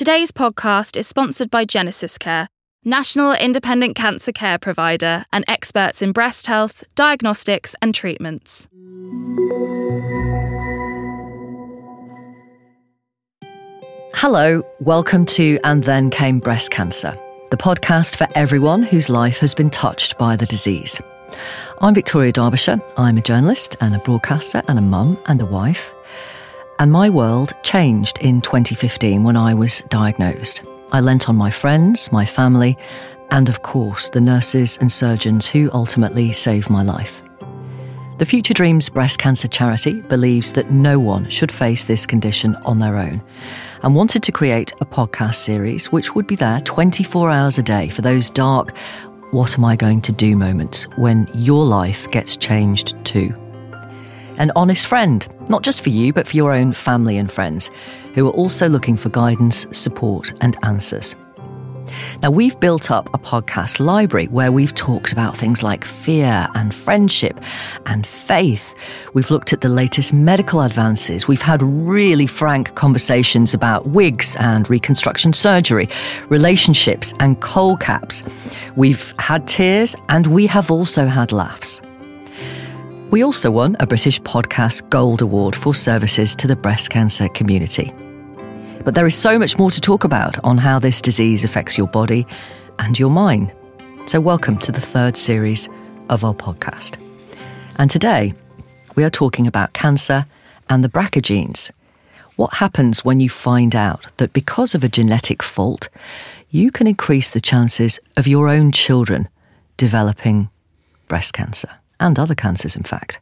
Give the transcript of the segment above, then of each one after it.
Today's podcast is sponsored by GenesisCare, national independent cancer care provider and experts in breast health, diagnostics, and treatments. Hello, welcome to And Then Came Breast Cancer, the podcast for everyone whose life has been touched by the disease. I'm Victoria Derbyshire. I'm a journalist and a broadcaster and a mum and a wife. And my world changed in 2015 when I was diagnosed. I lent on my friends, my family, and of course the nurses and surgeons who ultimately saved my life. The Future Dreams Breast Cancer Charity believes that no one should face this condition on their own and wanted to create a podcast series which would be there 24 hours a day for those dark, what am I going to do moments when your life gets changed too. An honest friend, not just for you, but for your own family and friends who are also looking for guidance, support, and answers. Now, we've built up a podcast library where we've talked about things like fear and friendship and faith. We've looked at the latest medical advances. We've had really frank conversations about wigs and reconstruction surgery, relationships and cold caps. We've had tears and we have also had laughs. We also won a British Podcast Gold Award for services to the breast cancer community. But there is so much more to talk about on how this disease affects your body and your mind. So, welcome to the third series of our podcast. And today, we are talking about cancer and the BRCA genes. What happens when you find out that because of a genetic fault, you can increase the chances of your own children developing breast cancer? And other cancers, in fact.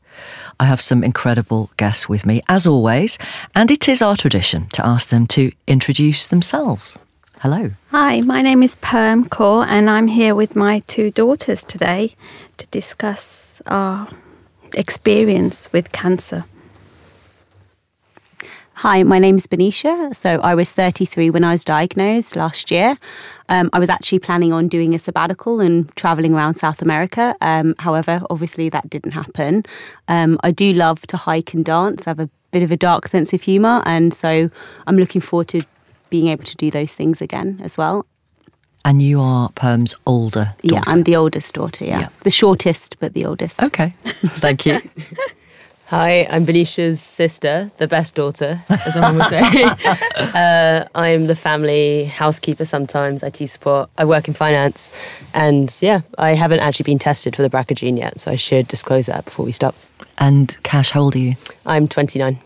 I have some incredible guests with me, as always, and it is our tradition to ask them to introduce themselves. Hello. Hi, my name is Perm Kaur, and I'm here with my two daughters today to discuss our experience with cancer. Hi, my name is Benicia. So I was 33 when I was diagnosed last year. Um, I was actually planning on doing a sabbatical and traveling around South America. Um, however, obviously that didn't happen. Um, I do love to hike and dance. I have a bit of a dark sense of humour, and so I'm looking forward to being able to do those things again as well. And you are Perm's older daughter? Yeah, I'm the oldest daughter, yeah. yeah. The shortest, but the oldest. Okay, thank you. Hi, I'm Benicia's sister, the best daughter, as someone would say. uh, I'm the family housekeeper sometimes, IT support. I work in finance. And yeah, I haven't actually been tested for the BRCA gene yet, so I should disclose that before we stop. And Cash, how old are you? I'm 29.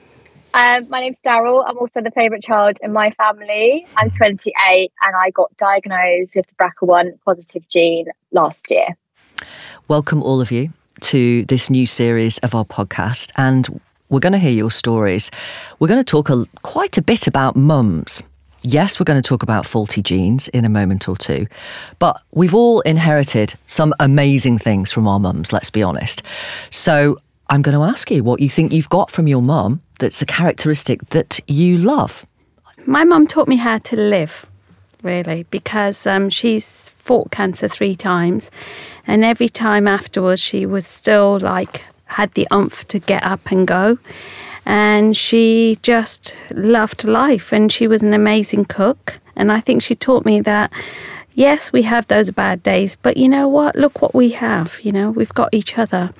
Um, my name's Daryl. I'm also the favourite child in my family. I'm 28 and I got diagnosed with the BRCA1 positive gene last year. Welcome, all of you to this new series of our podcast, and we're going to hear your stories. We're going to talk a, quite a bit about mums. Yes, we're going to talk about faulty genes in a moment or two, but we've all inherited some amazing things from our mums, let's be honest. So I'm going to ask you what you think you've got from your mum that's a characteristic that you love. My mum taught me how to live really, because um, she's fought cancer three times. And every time afterwards, she was still like, had the umph to get up and go. And she just loved life. And she was an amazing cook. And I think she taught me that yes, we have those bad days, but you know what? Look what we have. You know, we've got each other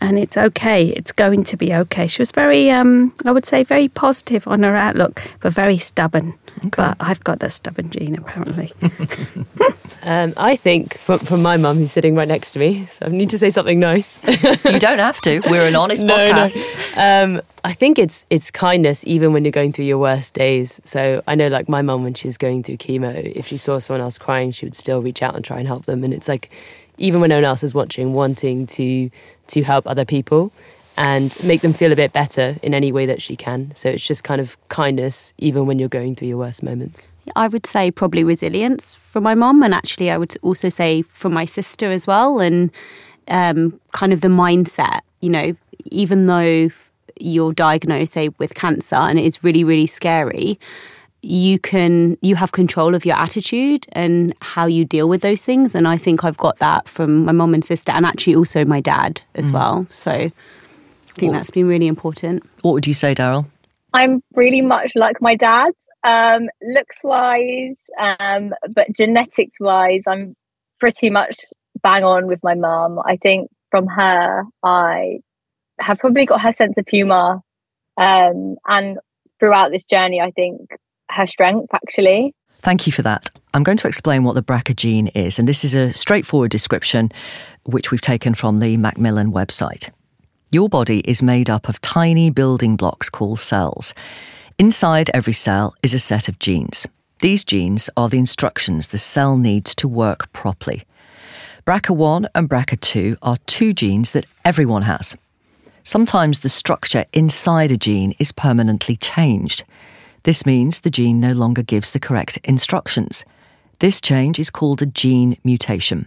and it's okay. It's going to be okay. She was very, um, I would say, very positive on her outlook, but very stubborn. Okay. But I've got that stubborn gene apparently. um, I think from, from my mum, who's sitting right next to me, so I need to say something nice. you don't have to. We're an honest no, podcast. No. Um, I think it's it's kindness even when you're going through your worst days. So I know, like my mum, when she was going through chemo, if she saw someone else crying, she would still reach out and try and help them. And it's like, even when no one else is watching, wanting to to help other people and make them feel a bit better in any way that she can. So it's just kind of kindness, even when you're going through your worst moments. I would say probably resilience from my mom, and actually, I would also say from my sister as well, and um, kind of the mindset. You know, even though you're diagnosed, say, with cancer, and it is really, really scary, you can you have control of your attitude and how you deal with those things. And I think I've got that from my mom and sister, and actually also my dad as mm. well. So I think what, that's been really important. What would you say, Daryl? I'm really much like my dad, um, looks wise, um, but genetics wise, I'm pretty much bang on with my mum. I think from her, I have probably got her sense of humour. Um, and throughout this journey, I think her strength actually. Thank you for that. I'm going to explain what the BRCA gene is, and this is a straightforward description which we've taken from the Macmillan website. Your body is made up of tiny building blocks called cells. Inside every cell is a set of genes. These genes are the instructions the cell needs to work properly. BRCA1 and BRCA2 are two genes that everyone has. Sometimes the structure inside a gene is permanently changed. This means the gene no longer gives the correct instructions. This change is called a gene mutation.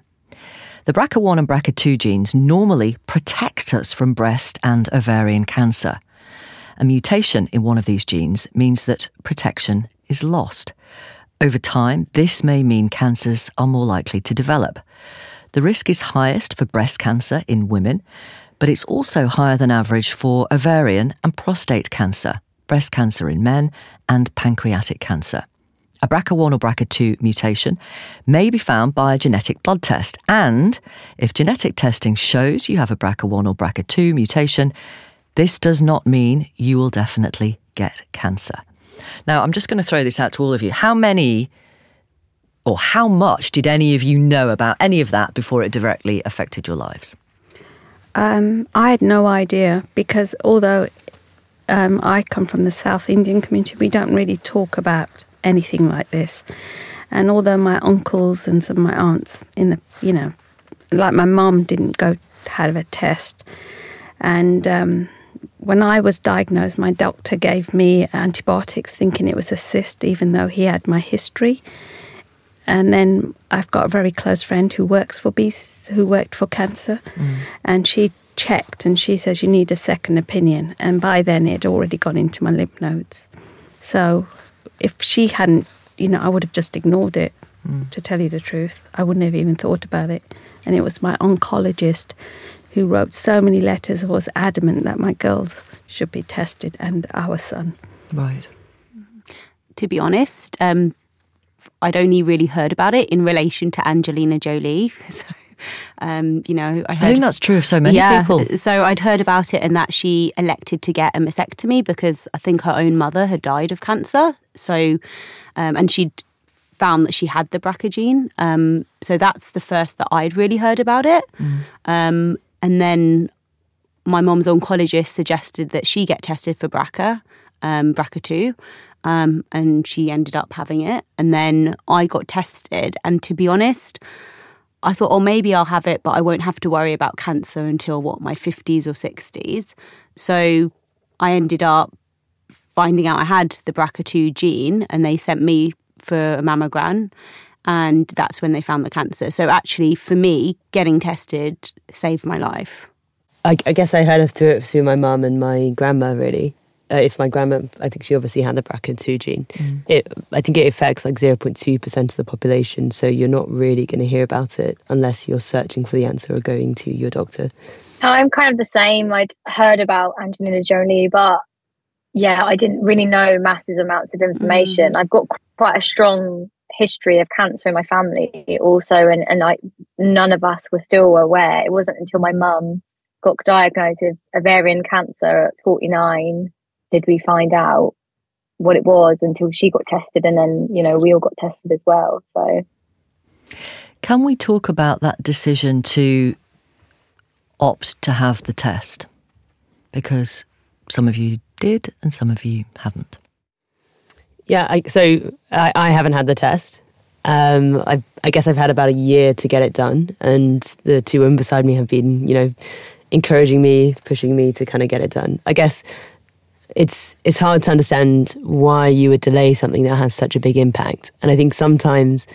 The BRCA1 and BRCA2 genes normally protect us from breast and ovarian cancer. A mutation in one of these genes means that protection is lost. Over time, this may mean cancers are more likely to develop. The risk is highest for breast cancer in women, but it's also higher than average for ovarian and prostate cancer, breast cancer in men, and pancreatic cancer. A BRCA1 or BRCA2 mutation may be found by a genetic blood test, and if genetic testing shows you have a BRCA1 or BRCA2 mutation, this does not mean you will definitely get cancer. Now, I'm just going to throw this out to all of you. How many or how much did any of you know about any of that before it directly affected your lives? Um, I had no idea because although um, I come from the South Indian community, we don't really talk about anything like this. And although my uncles and some of my aunts in the, you know, like my mum didn't go have a test. And um, when I was diagnosed, my doctor gave me antibiotics thinking it was a cyst, even though he had my history. And then I've got a very close friend who works for bees, who worked for cancer, mm. and she checked and she says you need a second opinion. And by then it had already gone into my lymph nodes. So if she hadn't, you know, I would have just ignored it. Mm. To tell you the truth, I wouldn't have even thought about it. And it was my oncologist who wrote so many letters was adamant that my girls should be tested and our son. Right. To be honest, um, I'd only really heard about it in relation to Angelina Jolie. So um, you know, I, heard, I, think that's true of so many yeah, people. So I'd heard about it and that she elected to get a mastectomy because I think her own mother had died of cancer. So, um, and she'd found that she had the BRCA gene. Um, so that's the first that I'd really heard about it. Mm. Um, and then my mom's oncologist suggested that she get tested for BRCA, um, BRCA2. Um, and she ended up having it. And then I got tested. And to be honest, I thought, oh, maybe I'll have it, but I won't have to worry about cancer until what, my 50s or 60s. So I ended up finding out I had the BRCA2 gene and they sent me for a mammogram. And that's when they found the cancer. So actually, for me, getting tested saved my life. I, I guess I heard of through it through my mum and my grandma, really uh, if my grandma, I think she obviously had the BRCA2 gene. Mm. It, I think it affects like 0.2% of the population. So you're not really going to hear about it unless you're searching for the answer or going to your doctor. I'm kind of the same. I'd heard about Angelina Jolie, but yeah, I didn't really know massive amounts of information. Mm. I've got quite a strong history of cancer in my family also, and, and I, none of us were still aware. It wasn't until my mum got diagnosed with ovarian cancer at 49 did we find out what it was until she got tested and then you know we all got tested as well so. Can we talk about that decision to opt to have the test? Because some of you did and some of you haven't. Yeah I, so I, I, haven't had the test. Um, I, I guess I've had about a year to get it done and the two women beside me have been you know encouraging me pushing me to kind of get it done. I guess it's it's hard to understand why you would delay something that has such a big impact. And I think sometimes,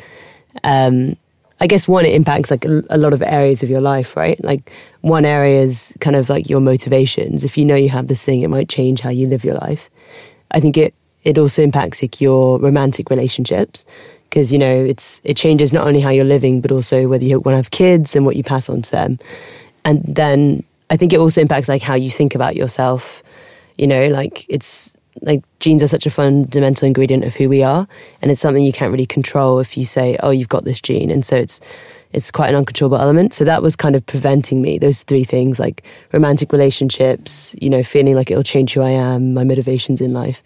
um, I guess one it impacts like a, a, lot of areas of your life, right? Like one area is kind of like your motivations. If you know you have this thing, it might change how you live your life. I think it it also impacts like your romantic relationships because you know it's it changes not only how you're living but also whether you want to have kids and what you pass on to them. And then I think it also impacts like how you think about yourself you know like it's like genes are such a fundamental ingredient of who we are, and it's something you can't really control if you say, "Oh, you've got this gene," and so it's it's quite an uncontrollable element. So that was kind of preventing me. Those three things, like romantic relationships, you know, feeling like it'll change who I am, my motivations in life.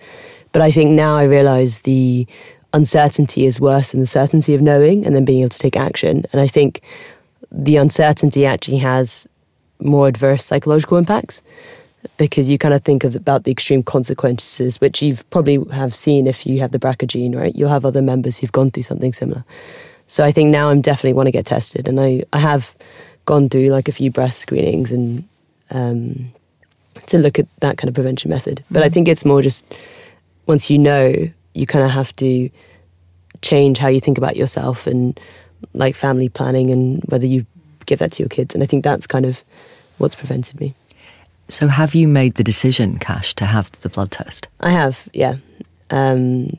But I think now I realize the uncertainty is worse than the certainty of knowing and then being able to take action. And I think the uncertainty actually has more adverse psychological impacts because you kind of think of about the extreme consequences, which you've probably have seen if you have the BRCA gene, right? You'll have other members who've gone through something similar. So I think now I'm definitely want to get tested, and I, I have gone through like a few breast screenings and um, to look at that kind of prevention method. But mm. I think it's more just once you know, you kind of have to change how you think about yourself and like family planning and whether you give that to your kids. And I think that's kind of what's prevented me. So, have you made the decision, Cash, to have the blood test? I have, yeah. Um,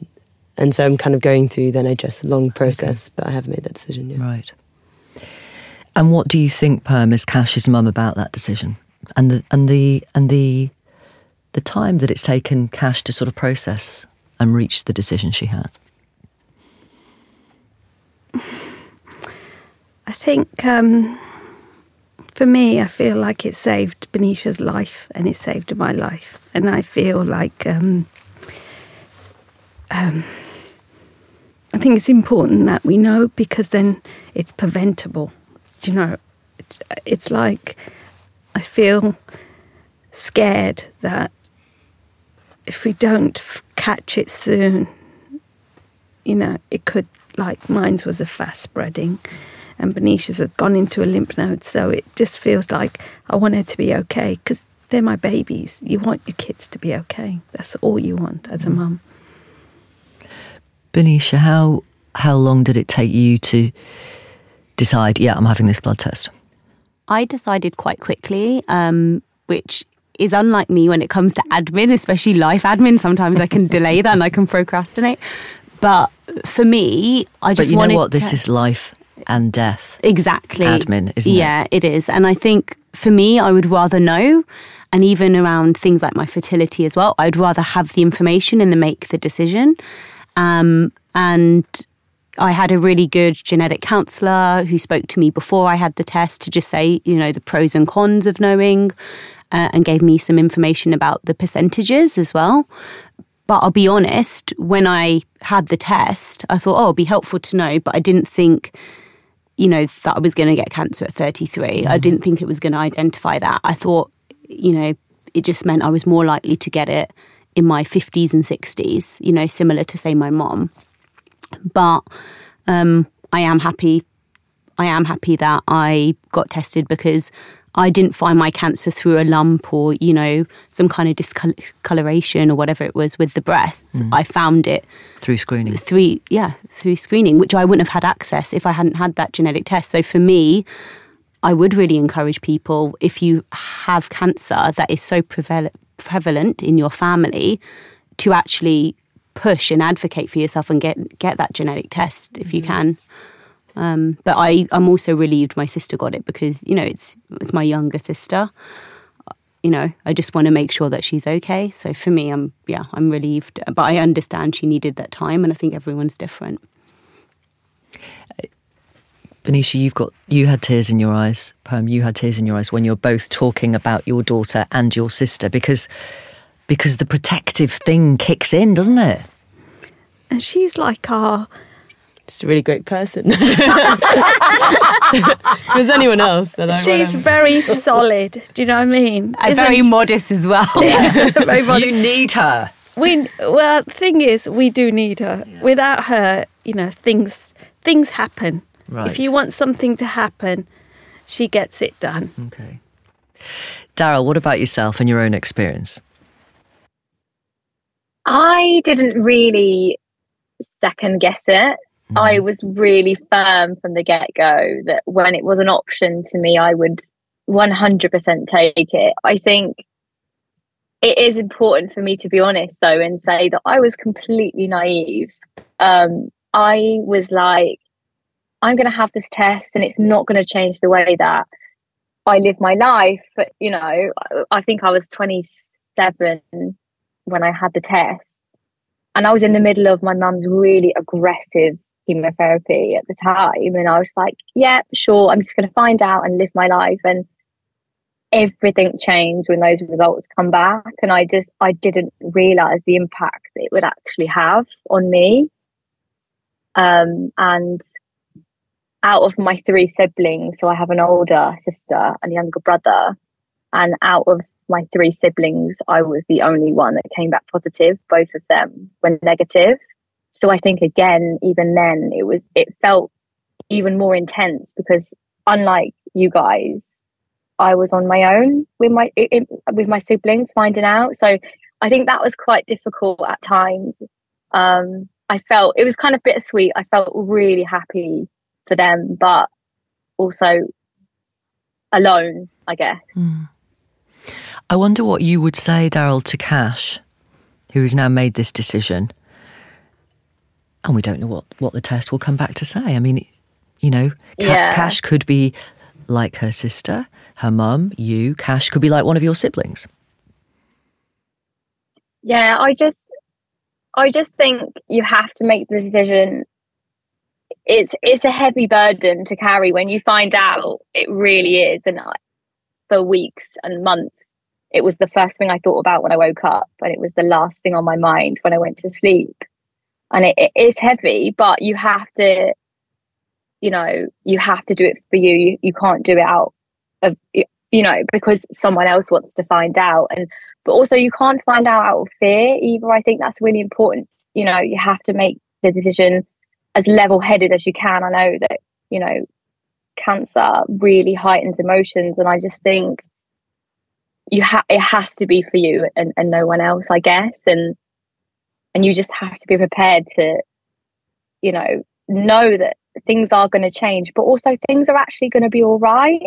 and so I'm kind of going through the NHS a long process, okay. but I haven't made that decision yet. Right. And what do you think, Perm, is Cash's mum about that decision, and the and the and the the time that it's taken Cash to sort of process and reach the decision she had? I think. Um, for me, I feel like it saved Benisha's life and it saved my life. And I feel like um, um, I think it's important that we know because then it's preventable. Do you know? It's, it's like I feel scared that if we don't catch it soon, you know, it could, like mine's was a fast spreading and Benisha's had gone into a lymph node. So it just feels like I want her to be okay because they're my babies. You want your kids to be okay. That's all you want as a mum. Benisha, how how long did it take you to decide? Yeah, I'm having this blood test. I decided quite quickly, um, which is unlike me when it comes to admin, especially life admin. Sometimes I can delay that and I can procrastinate. But for me, I just but you know what? This to, is life and death. Exactly. Admin, isn't yeah, it? Yeah, it is. And I think for me, I would rather know. And even around things like my fertility as well, I'd rather have the information and then make the decision. Um, and I had a really good genetic counselor who spoke to me before I had the test to just say, you know, the pros and cons of knowing uh, and gave me some information about the percentages as well. But I'll be honest, when I had the test, I thought, oh, it'll be helpful to know, but I didn't think you know, that I was going to get cancer at 33. Mm-hmm. I didn't think it was going to identify that. I thought, you know, it just meant I was more likely to get it in my 50s and 60s, you know, similar to, say, my mom. But um, I am happy. I am happy that I got tested because I didn't find my cancer through a lump or, you know, some kind of discoloration or whatever it was with the breasts. Mm. I found it through screening. Through, yeah, through screening, which I wouldn't have had access if I hadn't had that genetic test. So for me, I would really encourage people if you have cancer that is so prevalent in your family to actually push and advocate for yourself and get get that genetic test if you mm. can. Um, but I, I'm also relieved my sister got it because you know it's it's my younger sister. You know, I just want to make sure that she's okay. So for me, I'm yeah, I'm relieved. But I understand she needed that time, and I think everyone's different. Benisha, you've got you had tears in your eyes. Perm, you had tears in your eyes when you're both talking about your daughter and your sister because because the protective thing kicks in, doesn't it? And she's like our just a really great person. if there's anyone else that I She's wanna... very solid. Do you know what I mean? And very she? modest as well. Yeah. you need her. We well, the thing is, we do need her. Yeah. Without her, you know, things things happen. Right. If you want something to happen, she gets it done. Okay. Daryl, what about yourself and your own experience? I didn't really second guess it. Mm. I was really firm from the get go that when it was an option to me, I would 100% take it. I think it is important for me to be honest, though, and say that I was completely naive. Um, I was like, I'm going to have this test and it's not going to change the way that I live my life. But, you know, I think I was 27 when I had the test. And I was in the middle of my mum's really aggressive chemotherapy at the time. And I was like, yeah, sure, I'm just going to find out and live my life. And everything changed when those results come back. And I just, I didn't realize the impact it would actually have on me. Um, and out of my three siblings, so I have an older sister and a younger brother, and out of my three siblings, I was the only one that came back positive. Both of them were negative. So I think again, even then, it was it felt even more intense because unlike you guys, I was on my own with my it, with my siblings finding out. So I think that was quite difficult at times. Um, I felt it was kind of bittersweet. I felt really happy for them, but also alone, I guess. Mm. I wonder what you would say, Daryl, to Cash, who has now made this decision. And we don't know what, what the test will come back to say. I mean, you know, Yeah. Cash could be like her sister, her mum, you. Cash could be like one of your siblings. Yeah, I just I just think you have to make the decision. It's it's a heavy burden to carry when you find out it really is, and I, for weeks and months, it was the first thing I thought about when I woke up, and it was the last thing on my mind when I went to sleep. And it, it is heavy, but you have to, you know, you have to do it for you. You you can't do it out of you know because someone else wants to find out. And but also you can't find out out of fear either. I think that's really important. You know you have to make the decision as level headed as you can. I know that you know cancer really heightens emotions and i just think you have it has to be for you and, and no one else i guess. And and you just have to be prepared to you know know that things are going to change but also things are actually going to be all right.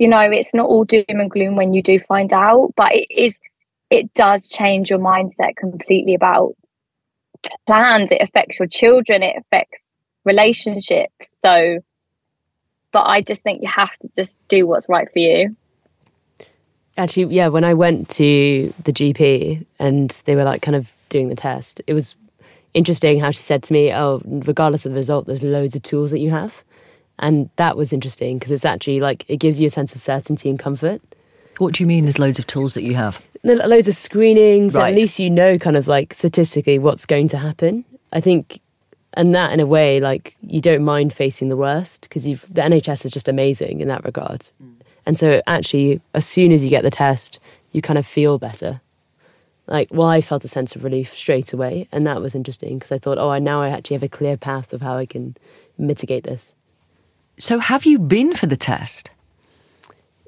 You know it's not all doom and gloom when you do find out but it is it does change your mindset completely about plans. It affects your children it affects relationships. So but i just think you have to just do what's right for you. Actually, yeah, when I went to the GP and they were like kind of doing the test, it was interesting how she said to me, Oh, regardless of the result, there's loads of tools that you have. And that was interesting because it's actually like it gives you a sense of certainty and comfort. What do you mean there's loads of tools that you have? Loads of screenings. Right. At least you know kind of like statistically what's going to happen. I think, and that in a way, like you don't mind facing the worst because you've the NHS is just amazing in that regard. Mm. And so actually, as soon as you get the test, you kind of feel better. Like, well, I felt a sense of relief straight away, and that was interesting because I thought, oh, I now I actually have a clear path of how I can mitigate this. So, have you been for the test?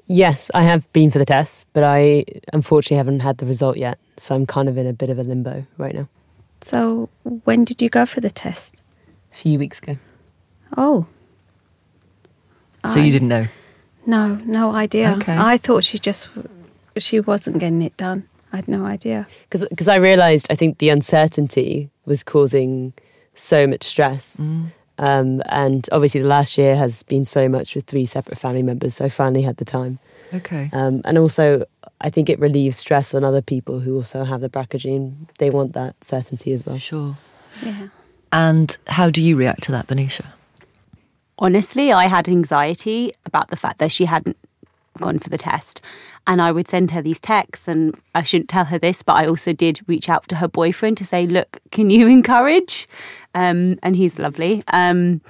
Yes, I have been for the test, but I unfortunately haven't had the result yet. So I'm kind of in a bit of a limbo right now. So when did you go for the test? A few weeks ago. Oh. So, I- you didn't know? No, no idea. Okay. I thought she just she wasn't getting it done. I had no idea. because I realized I think the uncertainty was causing so much stress. Um, and obviously, the last year has been so much with three separate family members. So I finally had the time. Okay. Um, and also, I think it relieves stress on other people who also have the BRCA gene. They want that certainty as well. Sure. Yeah. And how do you react to that, Benisha? honestly, I had anxiety about the fact that she hadn't gone for the test. And I would send her these texts, and I shouldn't tell her this, but I also did reach out to her boyfriend to say, Look, can you encourage? Um, and he's lovely. Um,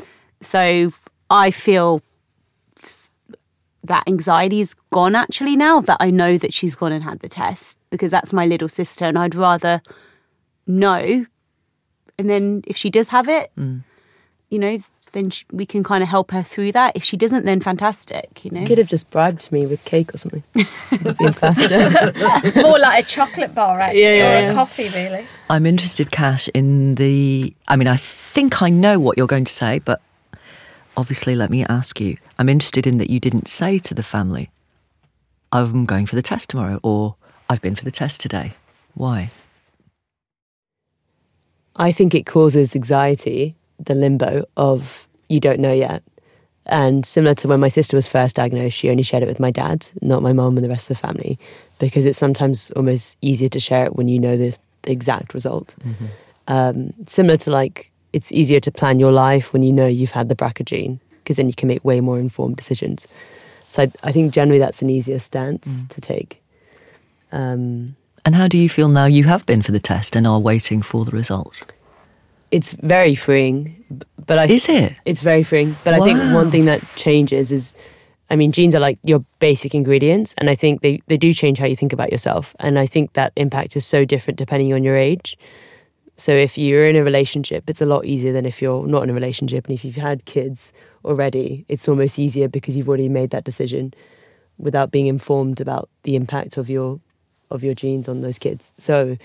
so I feel that anxiety is gone actually now that I know that she's gone and had the test because that's my little sister, and I'd rather know. And then if she does have it, you know, then sh we can kind of help her through that. If she doesn't, then fantastic, you know. Could have just bribed me with cake or something. It'd been faster. More like a chocolate bar, actually, Yeah, yeah, or yeah. a coffee, really. I'm interested, Cash, in the. I mean, I think I know what you're going to say, but obviously, let me ask you. I'm interested in that you didn't say to the family, I'm going for the test tomorrow, or I've been for the test today. Why? I think it causes anxiety, the limbo of you don't know yet. And similar to when my sister was first diagnosed, she only shared it with my dad, not my mom and the rest of the family, because it's sometimes almost easier to share it when you know the, the exact result. Mm-hmm. Um, similar to like, it's easier to plan your life when you know you've had the BRCA gene, because then you can make way more informed decisions. So I, I think generally that's an easier stance mm. to take. Um, and how do you feel now you have been for the test and are waiting for the results? It's very freeing, but I is it? It's very freeing, but wow. I think one thing that changes is, I mean, genes are like your basic ingredients, and I think they they do change how you think about yourself, and I think that impact is so different depending on your age. So if you're in a relationship, it's a lot easier than if you're not in a relationship, and if you've had kids already, it's almost easier because you've already made that decision without being informed about the impact of your of your genes on those kids. So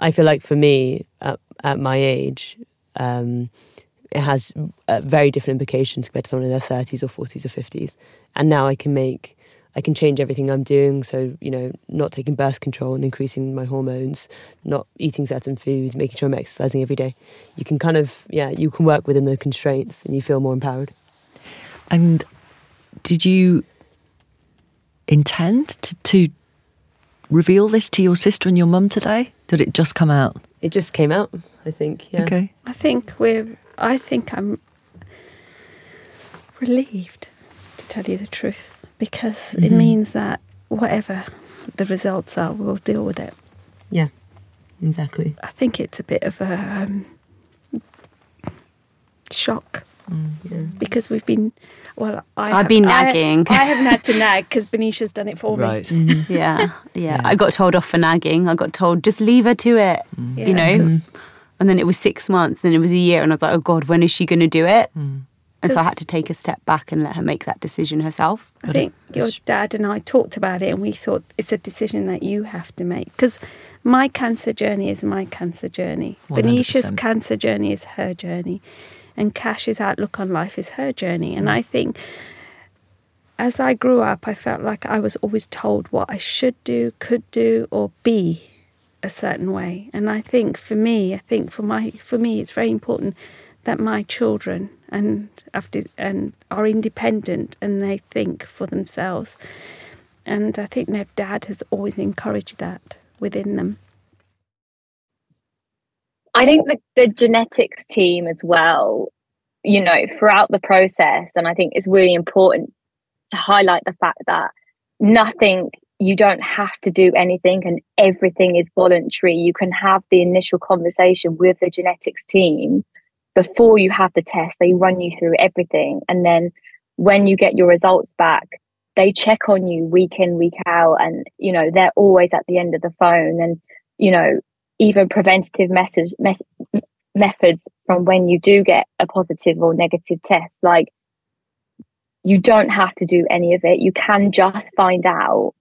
I feel like for me, at, at my age, um, it has uh, very different implications compared to someone in their 30s or 40s or 50s. And now I can make, I can change everything I'm doing. So, you know, not taking birth control and increasing my hormones, not eating certain foods, making sure I'm exercising every day. You can kind of, yeah, you can work within the constraints and you feel more empowered. And did you intend to, to reveal this to your sister and your mum today? Did it just come out? It just came out, I think. Yeah. Okay. I think we're. I think I'm relieved, to tell you the truth, because mm-hmm. it means that whatever the results are, we'll deal with it. Yeah, exactly. I think it's a bit of a um, shock mm, yeah. because we've been well, I have been nagging. I, I, haven't had to nag because Benicia's done it for right. me. Mm-hmm. Yeah, yeah, yeah, I got told off for nagging. I got told just leave her to it, mm. you know. And then it was six months, then it was a year, and I was like, oh God, when is she going to do it? Mm. And so I had to take a step back and let her make that decision herself. I think your dad and I talked about it, and we thought it's a decision that you have to make because my cancer journey is my cancer journey. 100%. Benisha's cancer journey is her journey and Cash's outlook on life is her journey. And I think as I grew up, I felt like I was always told what I should do, could do, or be a certain way. And I think for me, I think for my for me, it's very important that my children and after and are independent and they think for themselves. And I think their dad has always encouraged that within them. I think the, the genetics team as well, you know, throughout the process, and I think it's really important to highlight the fact that nothing, you don't have to do anything and everything is voluntary. You can have the initial conversation with the genetics team before you have the test. They run you through everything. And then when you get your results back, they check on you week in, week out. And, you know, they're always at the end of the phone. And, you know, even preventative methods mes- methods from when you do get a positive or negative test. Like you don't have to do any of it. You can just find out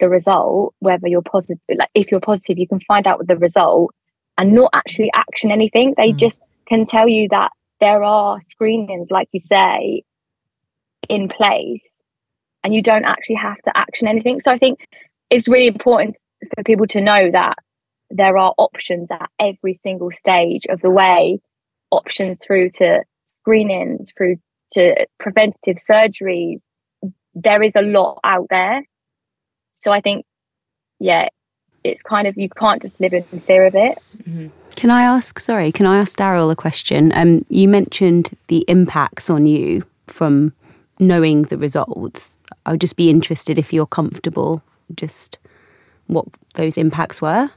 the result whether you're positive like if you're positive you can find out the result and not actually action anything. They mm. just can tell you that there are screenings like you say in place and you don't actually have to action anything. So i think it's really important for people to know that there are options at every single stage of the way. Options through to screenings through to preventative surgeries. There is a lot out there. So i think yeah it's kind of you can't just live in fear of it. Mm-hmm. can i ask sorry can i ask daryl a question? Um you mentioned the impacts on you from knowing the results. I would just be interested if you're comfortable just what those impacts were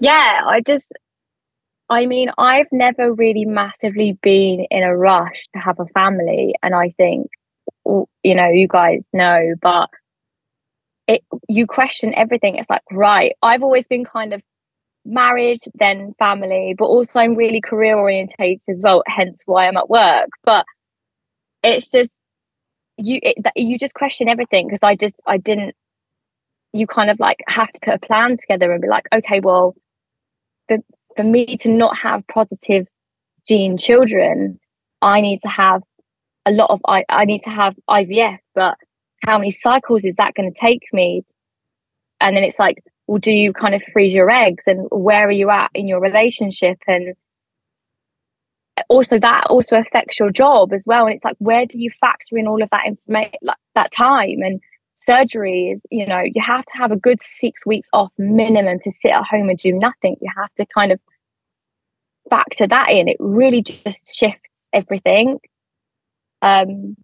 yeah, I just, I mean, I've never really massively been in a rush to have a family. And I think, you know, you guys know, but it, you question everything. It's like, right, I've always been kind of married, then family, but also I'm really career orientated as well, hence why I'm at work. But it's just, you it, you just question everything because I just I didn't you kind of like have to put a plan together and be like okay well for, for me to not have positive gene children, I need to have a lot of I, I need to have IVF, but how many cycles is that going to take me? And then it's like, well, do you kind of freeze your eggs and where are you at in your relationship? And also that also affects your job as well and it's like where do you factor in all of that information like that time and surgery is you know you have to have a good six weeks off minimum to sit at home and do nothing you have to kind of factor that in it really just shifts everything um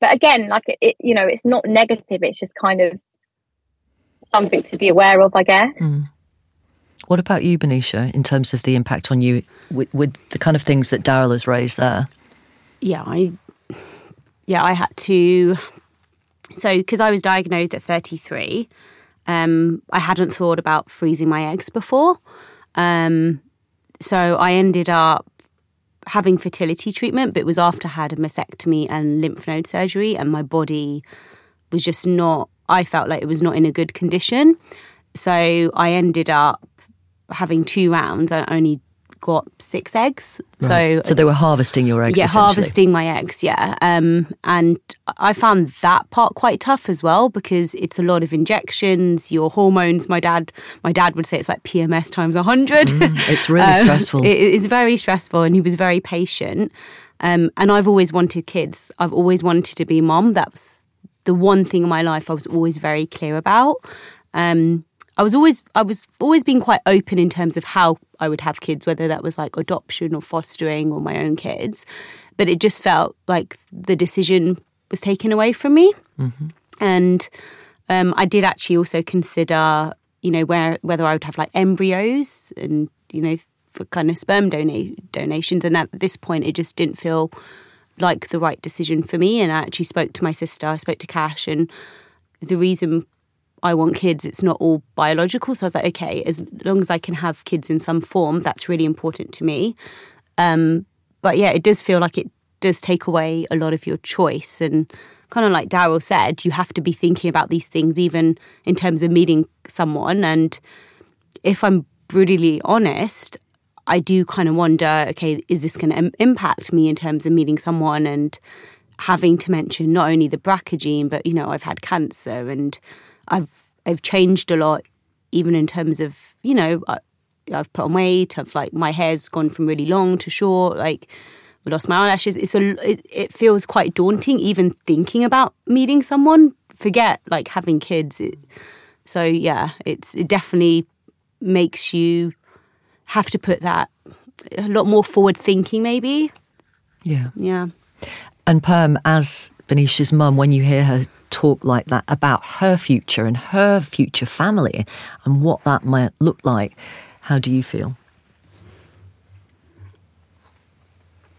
but again like it, it you know it's not negative it's just kind of something to be aware of i guess mm. What about you, Benicia, in terms of the impact on you with, with the kind of things that Daryl has raised there? Yeah, I yeah, I had to so because I was diagnosed at 33, um, I hadn't thought about freezing my eggs before. Um, so I ended up having fertility treatment, but it was after I had a mastectomy and lymph node surgery, and my body was just not. I felt like it was not in a good condition. So I ended up having two rounds, I only got six eggs. Right. So so they were harvesting your eggs. Yeah, harvesting my eggs. Yeah, um, and I found that part quite tough as well because it's a lot of injections, your hormones. My dad, my dad would say it's like PMS times a hundred. Mm, it's really um, stressful. It, it's very stressful, and he was very patient. Um, and I've always wanted kids. I've always wanted to be mom. That's the one thing in my life I was always very clear about. Um, I was always I was always being quite open in terms of how I would have kids, whether that was like adoption or fostering or my own kids. But it just felt like the decision was taken away from me, mm-hmm. and um, I did actually also consider, you know, where whether I would have like embryos and you know for kind of sperm dona- donations. And at this point, it just didn't feel like the right decision for me. And I actually spoke to my sister. I spoke to Cash, and the reason I want kids, it's not all biological. So I was like, okay, as long as I can have kids in some form, that's really important to me. Um, but yeah, it does feel like it does take away a lot of your choice. And kind of like Daryl said, you have to be thinking about these things, even in terms of meeting someone. And if I'm brutally honest, I do kind of wonder okay, is this going to impact me in terms of meeting someone and having to mention not only the BRCA gene, but, you know, I've had cancer and I've I've changed a lot, even in terms of you know I, have put on weight. I've like my hair's gone from really long to short. Like I lost my eyelashes. It's a it, it feels quite daunting even thinking about meeting someone. Forget like having kids. It, so yeah, it's it definitely makes you have to put that a lot more forward thinking maybe. Yeah. Yeah. And Perm, as Benisha's mum, when you hear her talk like that about her future and her future family and what that might look like, how do you feel?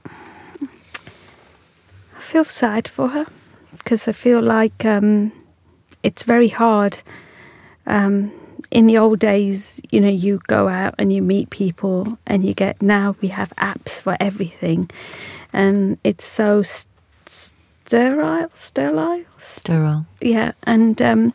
I feel sad for her because I feel like um, it's very hard. Um, in the old days, you know, you go out and you meet people and you get, now we have apps for everything. And it's so st- sterile, sterile, sterile. Yeah, and um,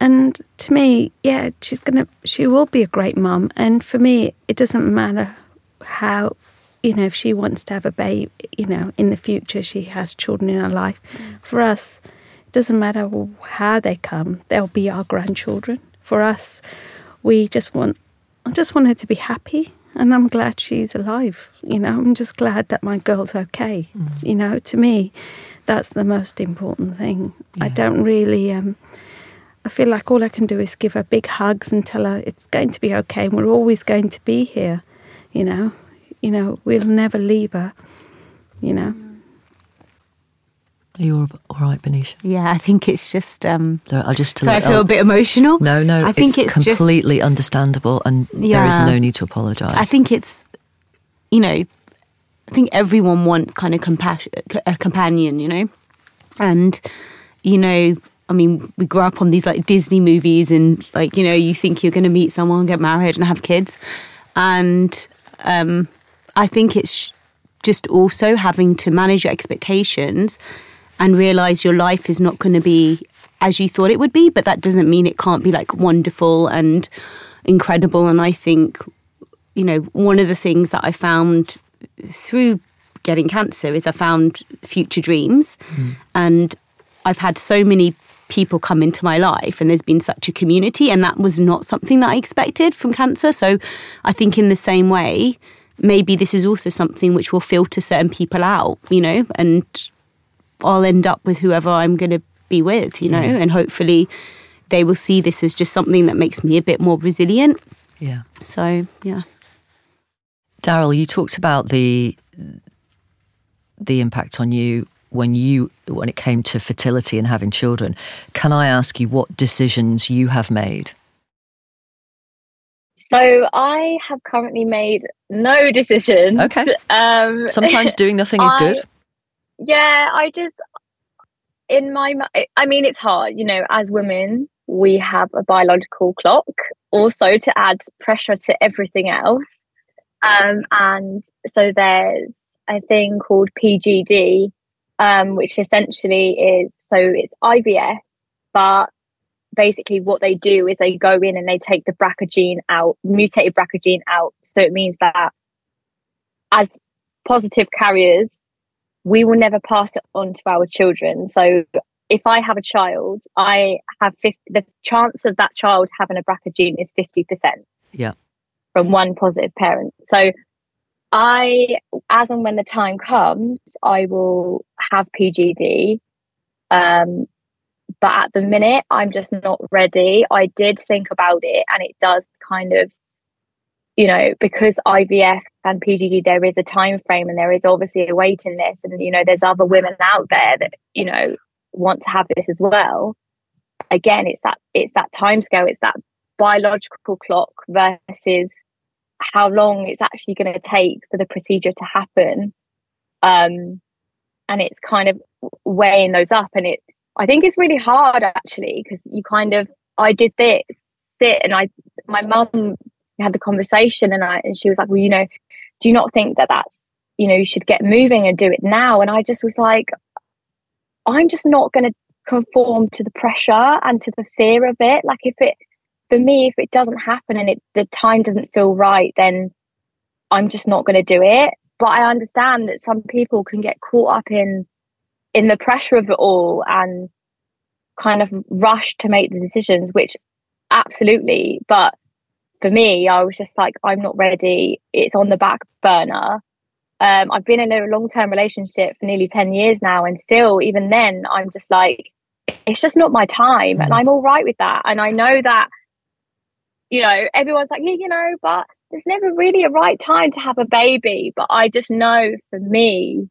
and to me, yeah, she's gonna, she will be a great mum. And for me, it doesn't matter how, you know, if she wants to have a baby, you know, in the future, she has children in her life. Mm. For us, it doesn't matter how they come; they'll be our grandchildren. For us, we just want, I just want her to be happy and I'm glad she's alive. You know, I'm just glad that my girl's okay. Mm. You know, to me, that's the most important thing. Yeah. I don't really. Um, I feel like all I can do is give her big hugs and tell her it's going to be okay, and we're always going to be here. You know, you know, we'll never leave her. You know. Are you all right, Benisha? Yeah, I think it's just. Um, so I'll just. So I feel a bit emotional. No, no. I think it's, it's completely just, understandable, and yeah, there is no need to apologise. I think it's, you know, I think everyone wants kind of compassion, a companion, you know, and you know, I mean, we grew up on these like Disney movies, and like you know, you think you're going to meet someone, get married, and have kids, and um, I think it's just also having to manage your expectations and realize your life is not going to be as you thought it would be, but that doesn't mean it can't be like wonderful and incredible. And I think, you know, one of the things that I found through getting cancer is I found future dreams. Mm. And I've had so many people come into my life and there's been such a community and that was not something that I expected from cancer. So I think in the same way, maybe this is also something which will filter certain people out, you know, and I'll end up with whoever I'm going to be with, you know, yeah. and hopefully they will see this as just something that makes me a bit more resilient. Yeah. So, yeah. Daryl, you talked about the the impact on you when you when it came to fertility and having children. Can I ask you what decisions you have made? So I have currently made no decisions. Okay. Um, Sometimes doing nothing is I, good. Yeah, I just in my I mean it's hard, you know, as women we have a biological clock also to add pressure to everything else. Um, and so there's a thing called PGD, um, which essentially is so it's IVF, but basically what they do is they go in and they take the BRCA gene out, mutated BRCA gene out. So it means that as positive carriers, we will never pass it on to our children. So if I have a child, I have 50, the chance of that child having a BRCA gene is 50%. Yeah. From one positive parent. So I, as and when the time comes, I will have PGD. Um, but at the minute, I'm just not ready. I did think about it, and it does kind of, you know, because IVF and PGD, there is a time frame, and there is obviously a waiting list, and you know, there's other women out there that you know want to have this as well. Again, it's that it's that time scale, it's that biological clock versus how long it's actually going to take for the procedure to happen. Um, and it's kind of weighing those up. And it, I think it's really hard actually, because you kind of, I did this sit and I, my mum had the conversation and I, and she was like, well, you know, do you not think that that's, you know, you should get moving and do it now? And I just was like, I'm just not going to conform to the pressure and to the fear of it. Like if it, for me, if it doesn't happen and it the time doesn't feel right, then I'm just not going to do it. But I understand that some people can get caught up in in the pressure of it all and kind of rush to make the decisions, which absolutely. But for me, I was just like, I'm not ready. It's on the back burner. Um, I've been in a long term relationship for nearly 10 years now. And still, even then, I'm just like, it's just not my time. And I'm all right with that. And I know that you know, everyone's like, yeah, you know, but there's never really a right time to have a baby. But I just know for me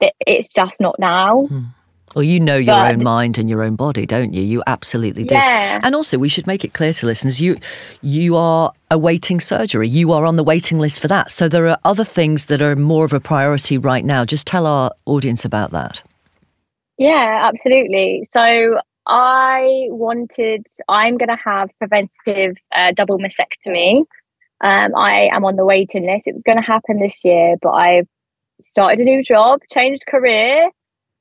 that it's just not now. Hmm. Well, you know your but, own mind and your own body, don't you? You absolutely do. Yeah. And also, we should make it clear to listeners: you you are awaiting surgery. You are on the waiting list for that. So there are other things that are more of a priority right now. Just tell our audience about that. Yeah, absolutely. So I wanted, I'm going to have preventative uh, double mastectomy. Um, I am on the waiting list. It was going to happen this year, but I started a new job, changed career.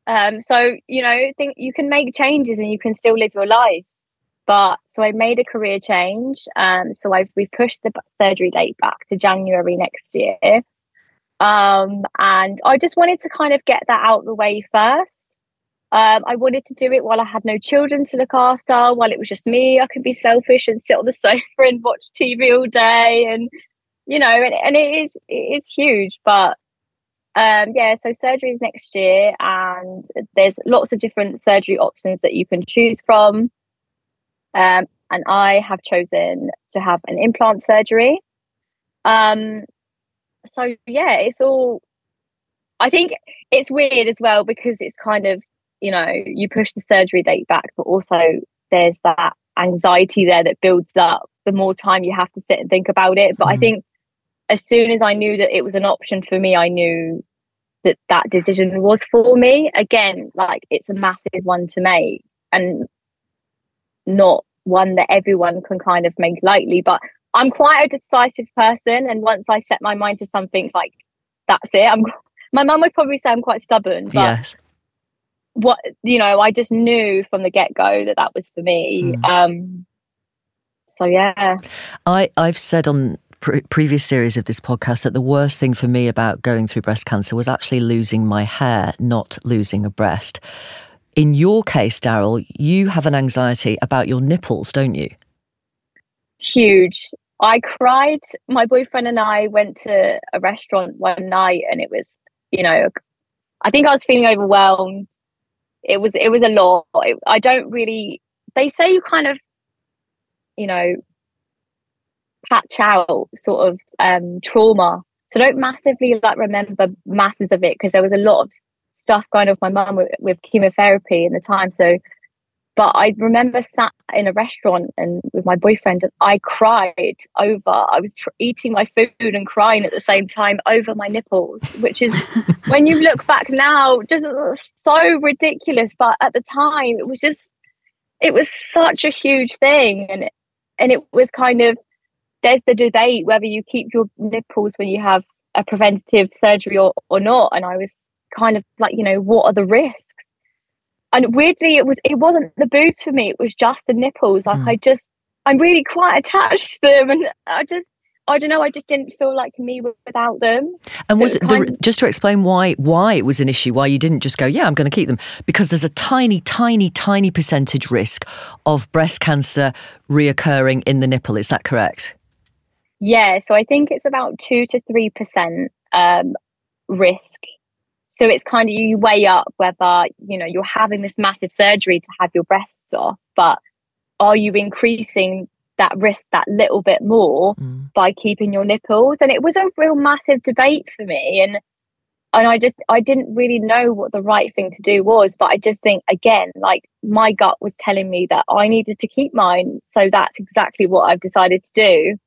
Um, so, you know, think you can make changes and you can still live your life. But so I made a career change. Um, so I've we pushed the surgery date back to January next year. Um, and I just wanted to kind of get that out the way first. Um, I wanted to do it while I had no children to look after, while it was just me. I could be selfish and sit on the sofa and watch TV all day, and you know, and, and it is it is huge. But um, yeah, so surgery is next year, and there's lots of different surgery options that you can choose from. Um, and I have chosen to have an implant surgery. Um, so yeah, it's all. I think it's weird as well because it's kind of you know, you push the surgery date back, but also there's that anxiety there that builds up the more time you have to sit and think about it. But mm. I think as soon as I knew that it was an option for me, I knew that that decision was for me. Again, like it's a massive one to make and not one that everyone can kind of make lightly. But I'm quite a decisive person. And once I set my mind to something, like that's it. I'm my mum would probably say I'm quite stubborn, but yes what you know i just knew from the get-go that that was for me mm. um so yeah i i've said on pre- previous series of this podcast that the worst thing for me about going through breast cancer was actually losing my hair not losing a breast in your case daryl you have an anxiety about your nipples don't you huge I cried. My boyfriend and I went to a restaurant one night, and it was, you know, I think I was feeling overwhelmed. It was, it was a lot. I don't really. They say you kind of, you know, patch out sort of um, trauma. So don't massively like remember masses of it because there was a lot of stuff going on with my mum with, with chemotherapy in the time. So but I remember sat in a restaurant and with my boyfriend, and I cried over. I was tr- eating my food and crying at the same time over my nipples, which is when you look back now, just so ridiculous. But at the time, it was just, it was such a huge thing, and and it was kind of there's the debate whether you keep your nipples when you have a preventative surgery or, or not. And I was kind of like, you know, what are the risks? and weirdly it was it wasn't the boobs for me it was just the nipples like mm. i just i'm really quite attached to them and i just I don't know. I just didn't feel like me without them. And so was it the, of, just to explain why why it was an issue? Why you didn't just go, yeah, I'm going to keep them? Because there's a tiny, tiny, tiny percentage risk of breast cancer reoccurring in the nipple. Is that correct? Yeah. So I think it's about two to three percent um, risk so it's kind of you weigh up whether, you know, you're having this massive surgery to have your breasts off, but are you increasing that risk that little bit more mm. by keeping your nipples? And it was a real massive debate for me. And and I just I didn't really know what the right thing to do was, but I just think again, like my gut was telling me that I needed to keep mine. So that's exactly what I've decided to do.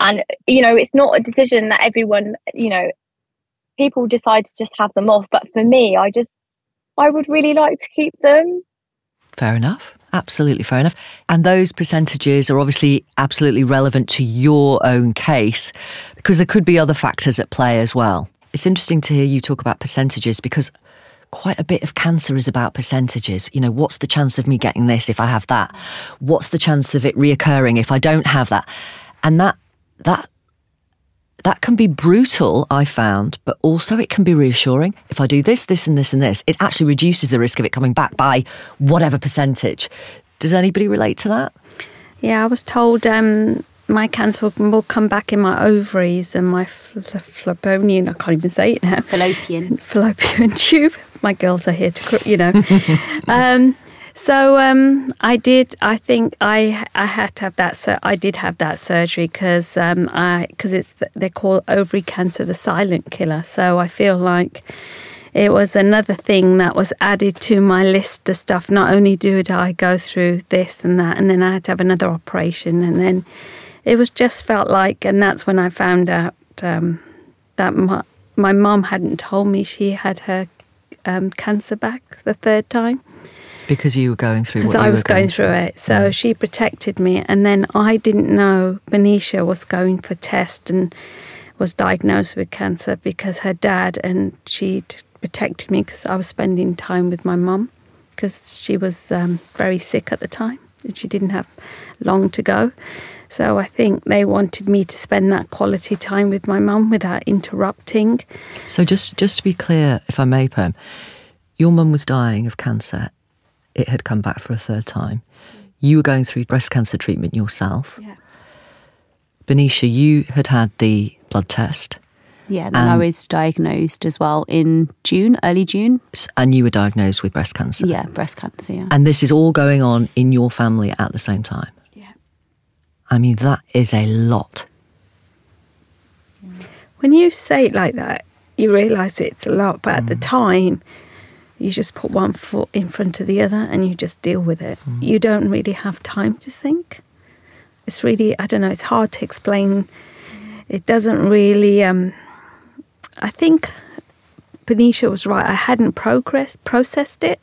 And you know, it's not a decision that everyone, you know, people decide to just have them off. But for me, I just, I would really like to keep them. Fair enough. Absolutely fair enough. And those percentages are obviously absolutely relevant to your own case because there could be other factors at play as well. It's interesting to hear you talk about percentages because quite a bit of cancer is about percentages. You know, what's the chance of me getting this if I have that? What's the chance of it reoccurring if I don't have that? And that that that can be brutal, I found, but also it can be reassuring. If I do this, this, and this, and this, it actually reduces the risk of it coming back by whatever percentage. Does anybody relate to that? Yeah, I was told um, my cancer will come back in my ovaries and my fallopian, I can't even say it now. Fallopian. Fallopian tube. My girls are here to, you know. um, so um, I did. I think I I had to have that. So I did have that surgery because um, I because it's they call ovary cancer the silent killer. So I feel like it was another thing that was added to my list of stuff. Not only did I go through this and that, and then I had to have another operation, and then it was just felt like, and that's when I found out um, that my my mom hadn't told me she had her um, cancer back the third time. Because you were going through Because I was going, going through, through it. So yeah. she protected me. And then I didn't know Benicia was going for test and was diagnosed with cancer because her dad and she protected me because I was spending time with my mum because she was um, very sick at the time and she didn't have long to go. So I think they wanted me to spend that quality time with my mum without interrupting. So just just to be clear, if I may, Pam, your mum was dying of cancer it had come back for a third time. You were going through breast cancer treatment yourself. Yeah. Benicia, you had had the blood test. Yeah, and I was diagnosed as well in June, early June. And you were diagnosed with breast cancer? Yeah, breast cancer, yeah. And this is all going on in your family at the same time? Yeah. I mean, that is a lot. When you say it like that, you realise it's a lot, but mm. at the mm. time, you just put one foot in front of the other and you just deal with it. Mm. You don't really have time to think. It's really, I don't know, it's hard to explain. It doesn't really, um, I think Benicia was right. I hadn't progress, processed it.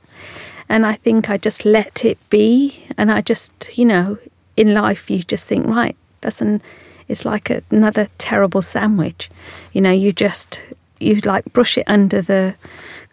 And I think I just let it be. And I just, you know, in life, you just think, right, that's an, it's like a, another terrible sandwich. You know, you just, you like brush it under the,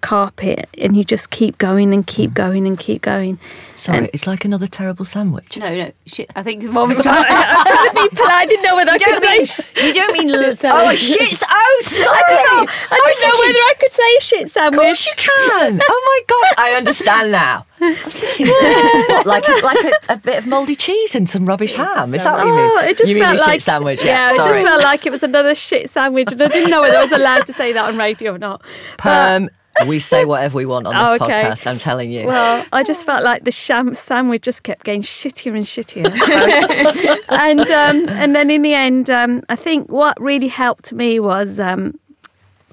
carpet and you just keep going and keep mm. going and keep going. Sorry, and it's like another terrible sandwich. No, no, shit. I think mom was trying, I'm trying to be polite. I didn't know whether I could mean, say. You don't mean shit oh shit. Oh sorry. I, I, I didn't know whether I could say shit sandwich. Of course you can. oh my gosh, I understand now. what, like a, like a, a bit of mouldy cheese and some rubbish ham? Is that what you mean? Oh, it just you mean felt a shit like sandwich? Yeah, Yeah, it just felt like it was another shit sandwich, and I didn't know whether I was allowed to say that on radio or not. Perm. We say whatever we want on this Oh, okay. podcast. I'm telling you. Well, I just felt like the sham sandwich just kept getting shittier and shittier. And um, and then in the end, um, I think what really helped me was um,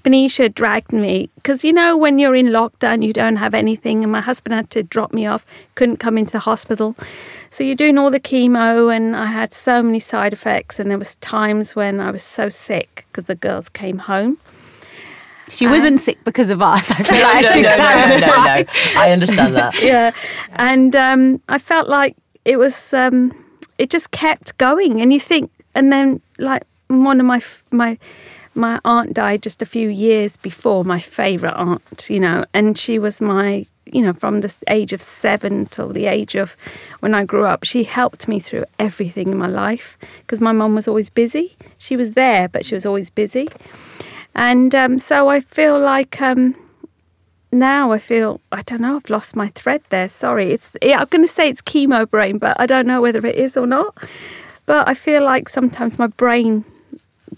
Benicia dragged me because you know when you're in lockdown, you don't have anything, and my husband had to drop me off, couldn't come into the hospital, so you're doing all the chemo, and I had so many side effects, and there was times when I was so sick because the girls came home. She wasn't sick because of us. I feel like no, should no, no, no, no, no. I understand that. yeah and um, i felt like it was um, it just kept going and you think and then like one of my my my aunt died just a few years before my favorite aunt you know and she was my you know from the age of seven till the age of when i grew up she helped me through everything in my life because my mum was always busy she was there but she was always busy and um, so i feel like um, now I feel I don't know I've lost my thread there. Sorry, it's yeah, I'm going to say it's chemo brain, but I don't know whether it is or not. But I feel like sometimes my brain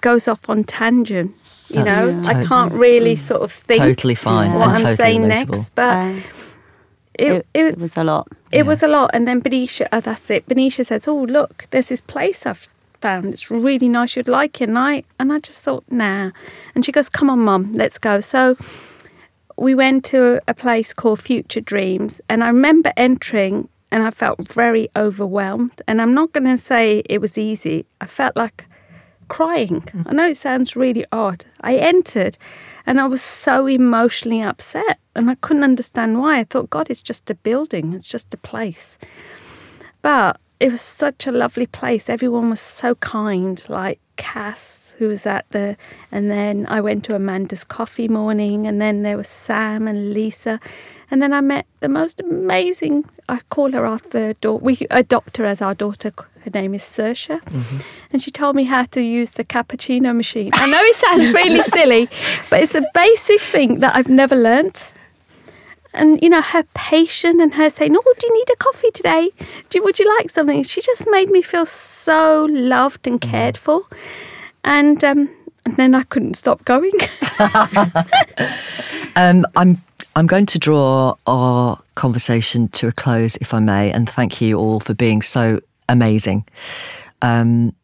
goes off on tangent. You That's know, tot- I can't really sort of think Totally fine what and I'm totally saying relatable. next. But it, it, it, it was a lot. it was a lot. And then Benicia, oh, that's it. Benicia says, "Oh, look, there's this place I've found. It's really nice. You'd like it." And I and I just thought, nah. And she goes, "Come on, mum, let's go." So we went to a place called Future Dreams, and I remember entering, and I felt very overwhelmed. And I'm not going to say it was easy. I felt like crying. Mm. I know it sounds really odd. I entered and I was so emotionally upset and I couldn't understand why. I thought, God, it's just a building, it's just a place. But it was such a lovely place. Everyone was so kind, like Cass, who was at the, and then I went to Amanda's coffee morning, and then there was Sam and Lisa. And then I met the most amazing, I call her our third daughter, we adopt her as our daughter. Her name is Sersha. Mm-hmm. And she told me how to use the cappuccino machine. I know it sounds really silly, but it's a basic thing that I've never learnt and you know her patience and her saying, "Oh, do you need a coffee today? Do you, would you like something?" She just made me feel so loved and cared for, and um, and then I couldn't stop going. Um, I'm I'm going to draw our conversation to a close, if I may, and thank you all for being so amazing. Um,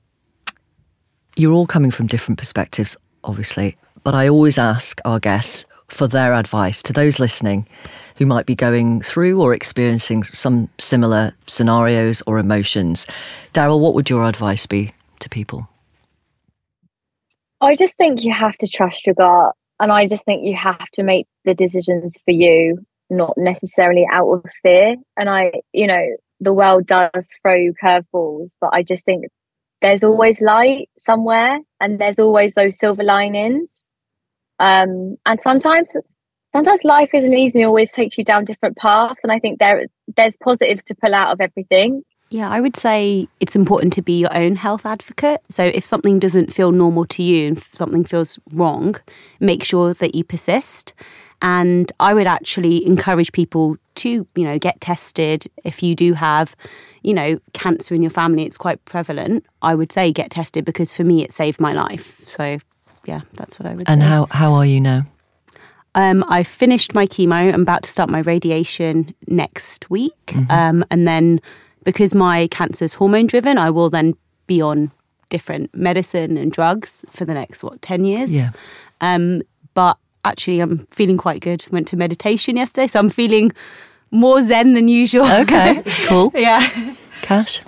you're all coming from different perspectives, obviously, but I always ask our guests for their advice to those listening who might be going through or experiencing some similar scenarios or emotions. Daryl, what would your advice be to people? I just think you have to trust your gut. And I just think you have to make the decisions for you, not necessarily out of fear. And I, you know, the world does throw curveballs, but I just think there's always light somewhere and there's always those silver linings. Um, and sometimes sometimes life isn't easy and it always takes you down different paths. And I think there there's positives to pull out of everything. Yeah, I would say it's important to be your own health advocate. So if something doesn't feel normal to you and something feels wrong, make sure that you persist. And I would actually encourage people to, you know, get tested if you do have, you know, cancer in your family. It's quite prevalent. I would say get tested because for me it saved my life. So yeah, that's what I would And say. how, how are you now? Um, I finished my chemo. I'm about to start my radiation next week. Um, and then because my cancer is hormone driven, I will then be on different medicine and drugs for the next, what, 10 years? Yeah. Um, but actually, I'm feeling quite good. Went to meditation yesterday, so I'm feeling more zen than usual. Okay, cool. yeah. Cash?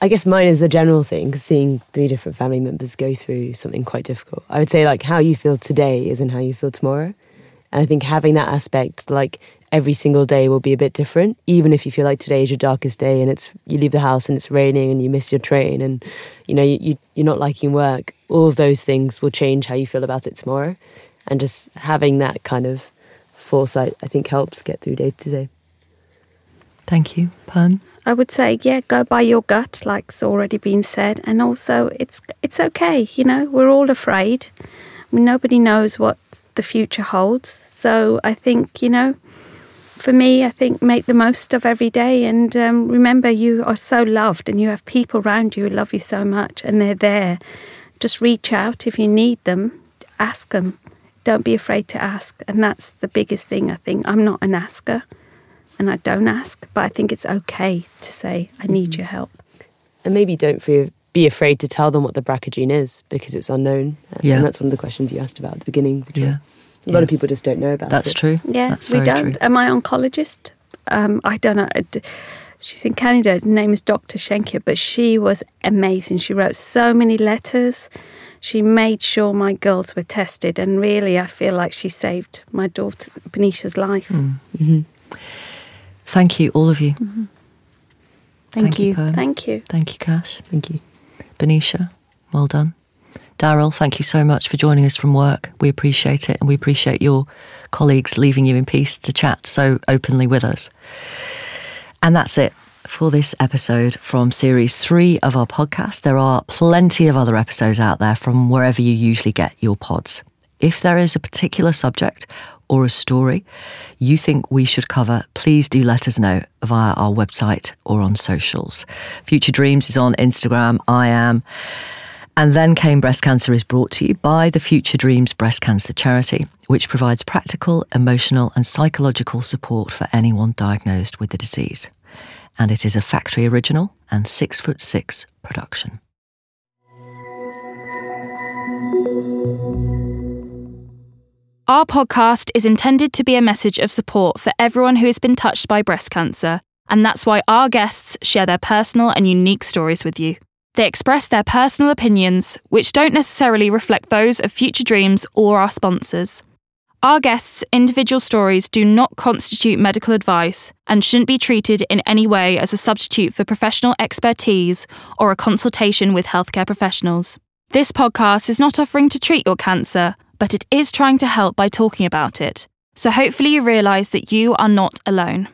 I guess mine is a general thing, 'cause seeing three different family members go through something quite difficult. I would say, like, how you feel today isn't how you feel tomorrow. And I think having that aspect, like, every single day will be a bit different, even if you feel like today is your darkest day and it's you leave the house and it's raining and you miss your train and, you know, you, you, you're not liking work. All of those things will change how you feel about it tomorrow. And just having that kind of foresight, I think, helps get through day to day. Thank you. Pam? I would say, yeah, go by your gut, like's already been said, and also it's it's okay. You know, we're all afraid. I mean, nobody knows what the future holds, so I think you know, for me, I think make the most of every day and um, remember you are so loved and you have people around you who love you so much and they're there. Just reach out if you need them, ask them. Don't be afraid to ask. And that's the biggest thing, I think. I'm not an asker and I don't ask, but I think it's okay to say, I need Mm-hmm. your help. And maybe don't fe- be afraid to tell them what the BRCA gene is because it's unknown. Uh, Yeah. And that's one of the questions you asked about at the beginning. Victoria. Yeah. A lot Yeah. of people just don't know about That's it. true. Yeah, That's we don't. true. And my oncologist, um, I don't know. She's in Canada. Her name is Dr. Schenker, but she was amazing. She wrote so many letters. She made sure my girls were tested, and really, I feel like she saved my daughter Benicia's life. Mm. Thank you, all of you. Mm-hmm. Thank, you. Pearl. Thank you. Thank you, Cash. Thank you. Benisha, well done. Daryl, thank you so much for joining us from work. We appreciate it, and we appreciate your colleagues leaving you in peace to chat so openly with us. And that's it for this episode from series three of our podcast. There are plenty of other episodes out there from wherever you usually get your pods. If there is a particular subject or a story you think we should cover, please do let us know via our website or on socials. Future Dreams is on Instagram. I am. And Then Came Breast Cancer is brought to you by the Future Dreams Breast Cancer Charity, which provides practical, emotional, and psychological support for anyone diagnosed with the disease. And it is a factory original and six foot six production. Our podcast is intended to be a message of support for everyone who has been touched by breast cancer, and that's why our guests share their personal and unique stories with you. They express their personal opinions, which don't necessarily reflect those of Future Dreams or our sponsors. Our guests' individual stories do not constitute medical advice and shouldn't be treated in any way as a substitute for professional expertise or a consultation with healthcare professionals. This podcast is not offering to treat your cancer, but it is trying to help by talking about it. So hopefully you realise that you are not alone.